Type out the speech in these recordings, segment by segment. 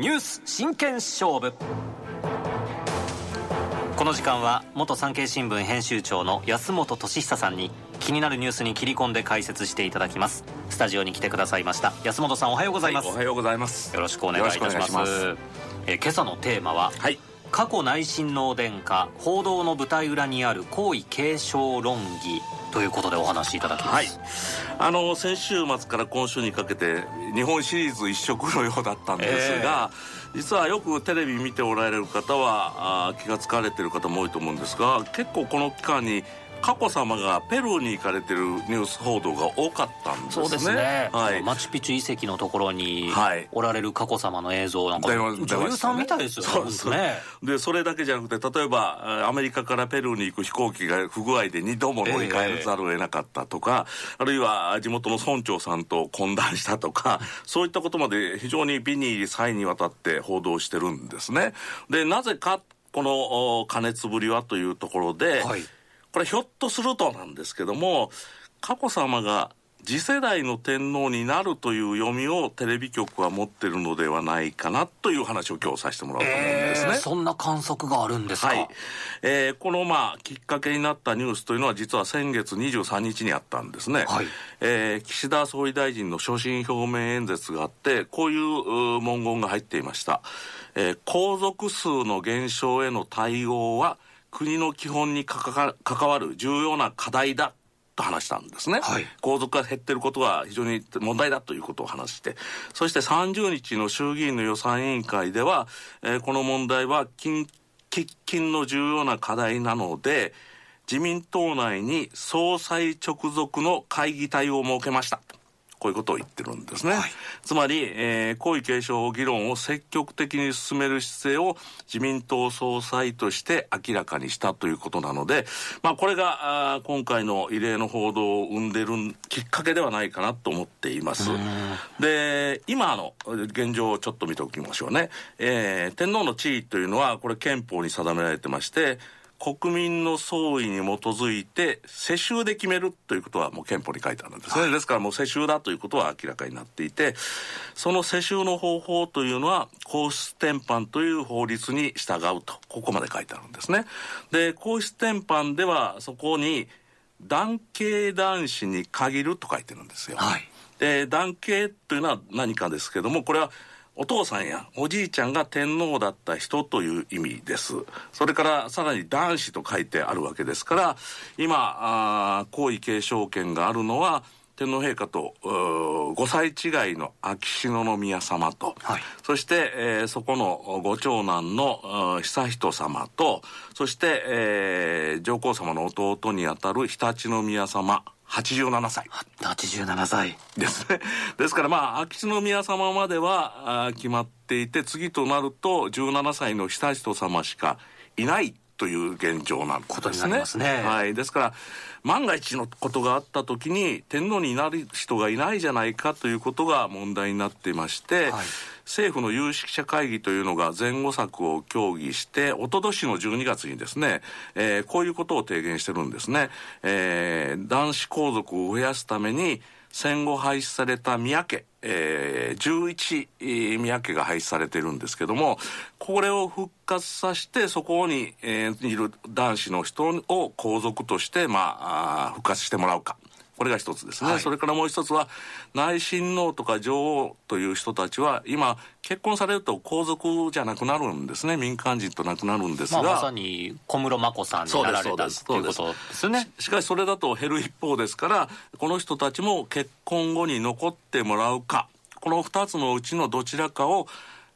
ニュース真剣勝負。この時間は元産経新聞編集長の安本俊久さんに気になるニュースに切り込んで解説していただきます。スタジオに来てくださいました。安本さんおはようございます、はい、おはようございます。よろしくお願いいたします。え今朝のテーマは、はい、過去内親王殿下報道の舞台裏にある皇位継承論議ということでお話しいただきます、はい、あの先週末から今週にかけて日本シリーズ一色のようだったんですが、えー、実はよくテレビ見ておられる方はあ気が付かれてる方も多いと思うんですが結構この期間に佳子さまがペルーに行かれてるニュース報道が多かったんですね。そうですね、はい、マチュピチュ遺跡のところにおられる佳子さまの映像なんか女優さんみたいですよねそうですね。でそれだけじゃなくて例えばアメリカからペルーに行く飛行機が不具合で2度も乗り換えざるを得なかったとか、えー、あるいは地元の村長さんと懇談したとかそういったことまで非常に美に際にわたって報道してるんですね。でなぜかこの加熱ぶりはというところで、はいこれひょっとするとなんですけども佳子さまが次世代の天皇になるという読みをテレビ局は持ってるのではないかなという話を今日させてもらおうと思うんですね、えー、そんな観測があるんですか、はい。えー、このまあきっかけになったニュースというのは実は先月23日にあったんですね、はい。えー、岸田総理大臣の所信表明演説があってこういう文言が入っていました、えー、皇族数の減少への対応は国の基本に関わる重要な課題だと話したんですね、はい、皇族が減ってることは非常に問題だということを話してそして30日の衆議院の予算委員会では、えー、この問題は近喫緊の重要な課題なので自民党内に総裁直属の会議体を設けましたこういうことを言ってるんですね。はい、つまり、えー、皇位継承議論を積極的に進める姿勢を自民党総裁として明らかにしたということなので、まあ、これがあ今回の異例の報道を生んでるきっかけではないかなと思っています。で、今の現状をちょっと見ておきましょうね。えー、天皇の地位というのは、これ憲法に定められてまして、国民の総意に基づいて世襲で決めるということはもう憲法に書いてあるんですね、はい、ですからもう世襲だということは明らかになっていてその世襲の方法というのは皇室典範という法律に従うとここまで書いてあるんですね。で皇室典範ではそこに男系男子に限ると書いてるんですよ、はい、で男系というのは何かですけどもこれはお父さんやおじいちゃんが天皇だった人という意味です。それからさらに男子と書いてあるわけですから、今、あ皇位継承権があるのは、天皇陛下と5歳違いの秋篠宮様と、はい、そして、えー、そこのご長男の悠仁様とそして、えー、上皇様の弟にあたる常陸宮様87歳。87歳。ですね。ですからまあ、秋篠宮様まではあ決まっていて、次となると17歳の悠仁様しかいないという現状なんですね。すねはい。ですから、万が一のことがあった時に天皇になる人がいないじゃないかということが問題になっていまして、はい政府の有識者会議というのが前後策を協議して、おととしの12月にですね、えー、こういうことを提言してるんですね。えー、男子皇族を増やすために、戦後廃止された宮家、えー、11宮家が廃止されてるんですけども、これを復活させて、そこに、えー、いる男子の人を皇族として、まあ、復活してもらうか。これが一つですね、はい、それからもう一つは内親王とか女王という人たちは今結婚されると皇族じゃなくなるんですね。民間人となくなるんですが、まあ、まさに小室眞子さんになられたということですね。しかしそれだと減る一方ですからこの人たちも結婚後に残ってもらうか。この2つのうちのどちらかを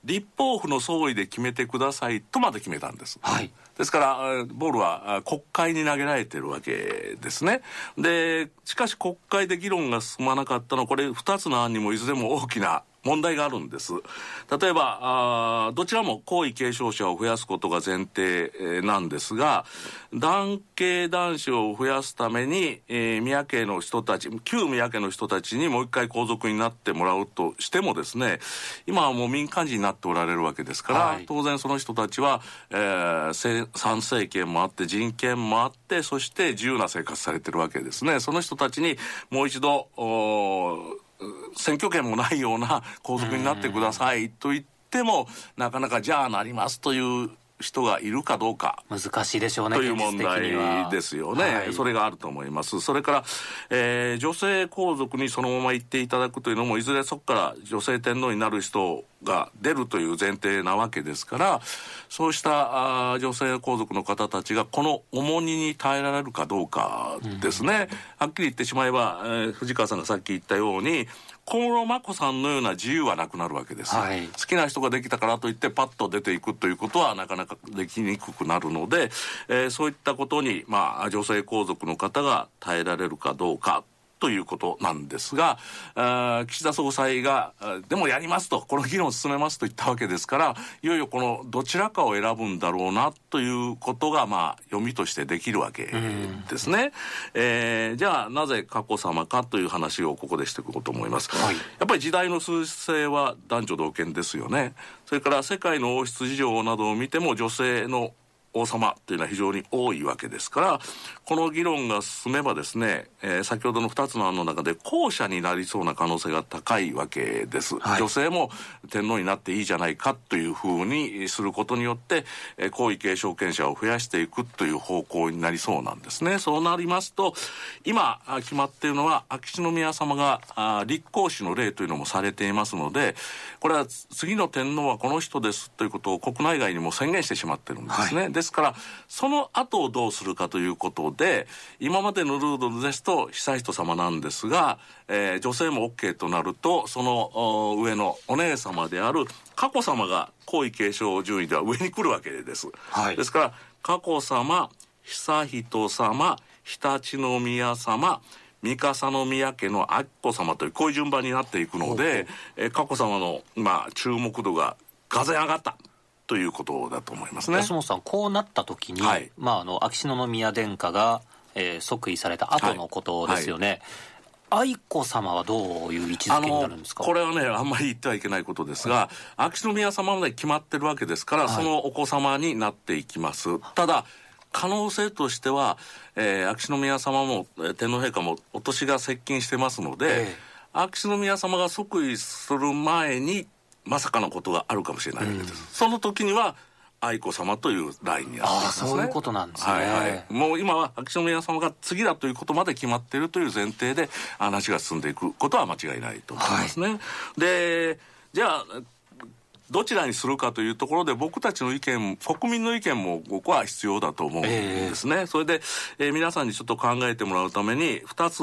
立法府の総意で決めてくださいとまで決めたんです。はい。ですから、ボールは国会に投げられてるわけですね。で、しかし国会で議論が進まなかったのは、これ2つの案にもいずれも大きな問題があるんです。例えば、あどちらも皇位継承者を増やすことが前提なんですが、男系男子を増やすために、えー、宮家の人たち、旧宮家の人たちにもう一回皇族になってもらうとしてもですね、今はもう民間人になっておられるわけですから、はい、当然その人たちは、えー、参政権もあって、人権もあって、そして自由な生活されてるわけですね。その人たちにもう一度、選挙権もないような皇族になってくださいと言ってもなかなかじゃあなりますという人がいるかどうか。難しいでしょうねという問題ですよね、はい、それがあると思います。それから、えー、女性皇族にそのまま行っていただくというのもいずれそこから女性天皇になる人が出るという前提なわけですからそうしたあ女性皇族の方たちがこの重荷に耐えられるかどうかですね、うん、はっきり言ってしまえば、えー、藤川さんがさっき言ったように小室眞子さんのような自由はなくなるわけです、はい、好きな人ができたからといってパッと出ていくということはなかなかできにくくなるので、えー、そういったことに、まあ、女性皇族の方が耐えられるかどうかということなんですが、岸田総裁が、でもやりますと、この議論を進めますと言ったわけですから、いよいよこのどちらかを選ぶんだろうなということが、まあ、読みとしてできるわけですね。えー、じゃあ、なぜ佳子さまかという話をここでしていこうと思います。はい、やっぱり時代の趨勢は男女同権ですよね。それから世界の王室事情などを見ても女性の王様というのは非常に多いわけですからこの議論が進めばですね、えー、先ほどの2つの案の中で後者になりそうな可能性が高いわけです、はい、女性も天皇になっていいじゃないかというふうにすることによって、えー、皇位継承権者を増やしていくという方向になりそうなんですね。そうなりますと今決まっているのは秋篠宮様があ立皇嗣の例というのもされていますのでこれは次の天皇はこの人ですということを国内外にも宣言してしまってるんですね、はいですからその後をどうするかということで今までのルールですと悠仁さまなんですが、えー、女性も OK となるとその上のお姉様である佳子さまが皇位継承順位では上に来るわけです、はい、ですから佳子さま悠仁さま常陸宮様三笠宮家の明子様というこういう順番になっていくので、え佳子さまの、まあ、注目度ががぜ上がったということだと思いますね。安本さんこうなった時に、はい、まあ、あの秋篠宮殿下が、えー、即位された後のことですよね、はい。はい。愛子様はどういう位置づけになるんですか？これはねあんまり言ってはいけないことですが、はい、秋篠宮様まで決まってるわけですから、はい、そのお子様になっていきます。ただ可能性としては、えー、秋篠宮様も天皇陛下もお年が接近してますので、えー、秋篠宮様が即位する前にまさかのことがあるかもしれないわけです、うん、その時には愛子様というラインにあっすね。そういうことなんですね、はいはい、もう今は秋篠宮様が次だということまで決まっているという前提で話が進んでいくことは間違いないと思いますね、はい、でじゃあどちらにするかというところで僕たちの意見国民の意見も僕は必要だと思うんですね、えー、それで、えー、皆さんにちょっと考えてもらうために2つ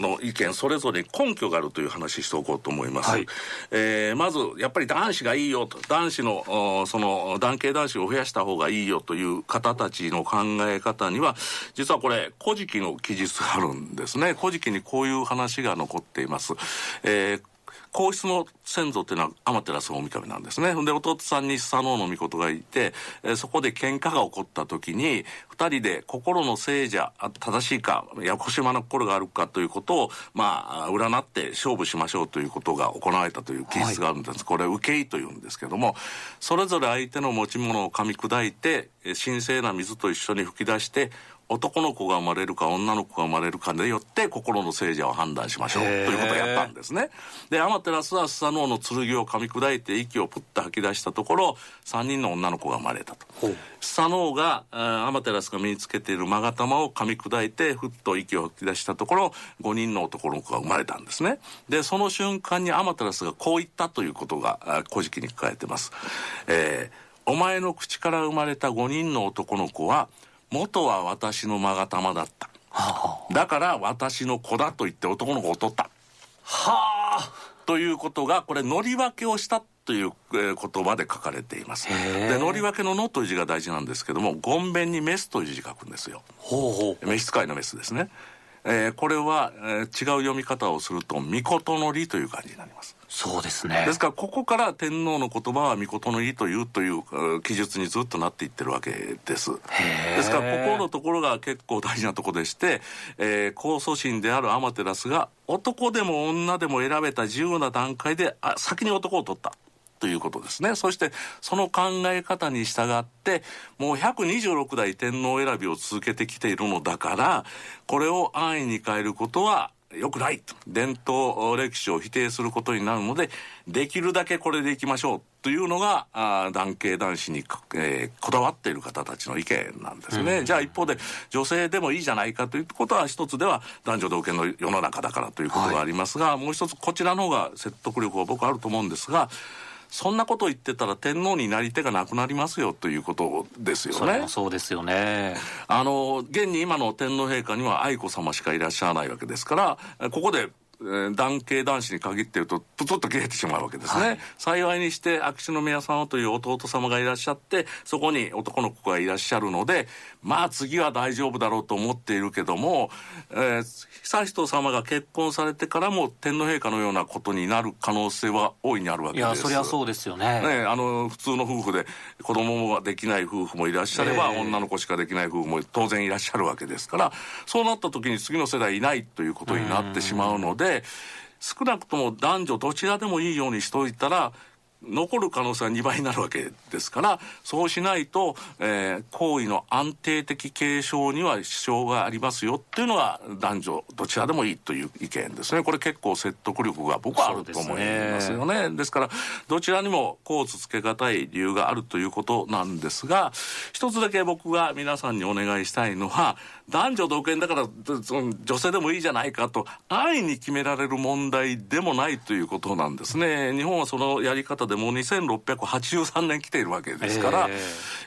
の意見それぞれ根拠があるという話しておこうと思います、はい、えー、まずやっぱり男子がいいよと。男子のその男系男子を増やした方がいいよという方たちの考え方には実はこれ古事記の記述があるんですね。古事記にこういう話が残っています、えー皇室の先祖っていうのは天照大神なんですね。で、弟さんにスサノオノミコトがいて、え、そこで喧嘩が起こった時に、二人で心の聖者、正しいか、やこしまな心があるかということを、まあ、占って勝負しましょうということが行われたという記述があるんです。はい、これ、受け入というんですけども、それぞれ相手の持ち物を噛み砕いて、神聖な水と一緒に吹き出して、男の子が生まれるか女の子が生まれるかでよって心の聖者を判断しましょうということをやったんですね。で、アマテラスはスサノオの剣を噛み砕いて息をプッと吐き出したところ、3人の女の子が生まれたと。スサノオが、アマテラスが身につけている勾玉を噛み砕いて、ふっと息を吐き出したところ、5人の男の子が生まれたんですね。で、その瞬間にアマテラスがこう言ったということが、古事記に書かれてます。えー、お前の口から生まれた5人の男の子は、元は私の勾玉だった、はあ、だから私の子だと言って男の子を取った。はあ。ということがこれ乗り分けをしたという言葉で書かれています。で乗り分けの「の」という字が大事なんですけども「ごんべん」に「メス」という字書くんですよ。ほうほう。召使いのメスですねえー、これは、えー、違う読み方をすると「みことのり」という感じになります。そうですね。ですからここから天皇の言葉は御事のりというという記述にずっとなっていってるわけです。ですからここのところが結構大事なところでして、えー、控訴審であるアマテラスが男でも女でも選べた自由な段階であ先に男を取ったということですね。そしてその考え方に従ってもう126代天皇選びを続けてきているのだからこれを安易に変えることは良くないと。伝統歴史を否定することになるのでできるだけこれでいきましょう。というのがあ男系男子に、えー、こだわっている方たちの意見なんですね、うん、じゃあ一方で女性でもいいじゃないかということは一つでは男女同権の世の中だからということがありますが、はい、もう一つこちらの方が説得力は僕あると思うんですがそんなことを言ってたら天皇になり手がなくなりますよということですよね。そうですよね。あの、現に今の天皇陛下には愛子さましかいらっしゃらないわけですから、ここで男系男子に限って言うとプツッと切れてしまうわけですね、はい、幸いにして秋篠宮様という弟様がいらっしゃってそこに男の子がいらっしゃるのでまあ次は大丈夫だろうと思っているけども、えー、悠仁さまが結婚されてからも天皇陛下のようなことになる可能性は大いにあるわけです。いやそりゃそうですよね。ねあの普通の夫婦で子供ができない夫婦もいらっしゃれば、えー、女の子しかできない夫婦も当然いらっしゃるわけですからそうなった時に次の世代いないということになってしまうので少なくとも男女どちらでもいいようにしといたら残る可能性は2倍になるわけですからそうしないと、えー、行為の安定的継承には支障がありますよっていうのが男女どちらでもいいという意見ですね。これ結構説得力が僕はあると思いますよね。ですからどちらにもコーツつけがたい理由があるということなんですが一つだけ僕が皆さんにお願いしたいのは男女同権だからその女性でもいいじゃないかと安易に決められる問題でもないということなんですね。日本はそのやり方でもう2683年来ているわけですから、え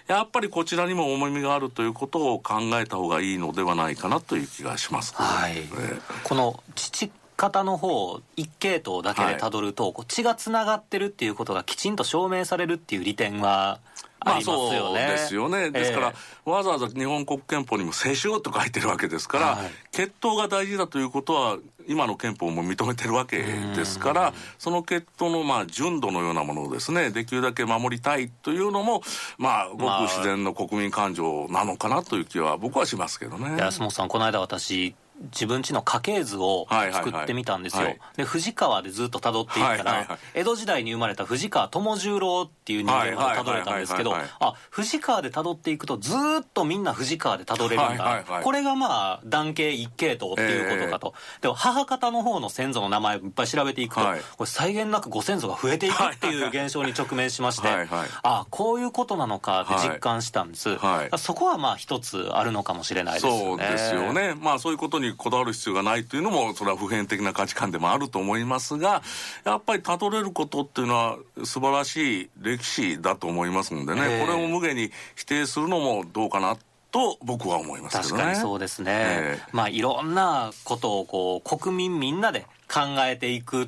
ー、やっぱりこちらにも重みがあるということを考えた方がいいのではないかなという気がします、はい、えー、この父方の方一系統だけでたどると、はい、血がつながってるっていうことがきちんと証明されるっていう利点はまあそうですよね。ですから、えー、わざわざ日本国憲法にも世襲と書いてるわけですから、はい、血統が大事だということは、今の憲法も認めてるわけですから、その血統のまあ純度のようなものをですね、できるだけ守りたいというのも、まあ、ごく自然の国民感情なのかなという気は僕はしますけどね。安本さん、この間私、自分家の家系図を作ってみたんですよ、はい。はいはい、で藤川でずっとたどっていったら、はいはいはい、江戸時代に生まれた藤川友十郎っていう人間までたどれたんですけど、あ藤川でたどっていくとずっとみんな藤川でたどれるんだ、はいはいはい、これがまあ男系一系統っていうことかと、えー、でも母方の方の先祖の名前をいっぱい調べていくと、はい、これ際限なくご先祖が増えていくっていう現象に直面しましてはい、あこういうことなのかって実感したんです、はい、そこはまあ一つあるのかもしれないですね。そうですよね。まあそういうことにこだわる必要がないというのもそれは普遍的な価値観でもあると思いますがやっぱりたどれることっていうのは素晴らしい歴史だと思いますんでね、これを無限に否定するのもどうかなと僕は思いますけどね。確かにそうですね。えー、まあいろんなことをこう国民みんなで考えていくっ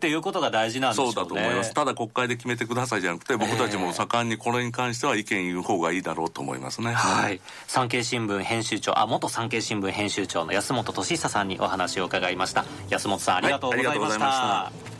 ていうことが大事なんでしょうね、そうだと思います。ただ国会で決めてくださいじゃなくて僕たちも盛んにこれに関しては意見言う方がいいだろうと思いますね。はい。産経新聞編集長あ元産経新聞編集長の安本俊久さんにお話を伺いました。安本さんありがとうございました、はい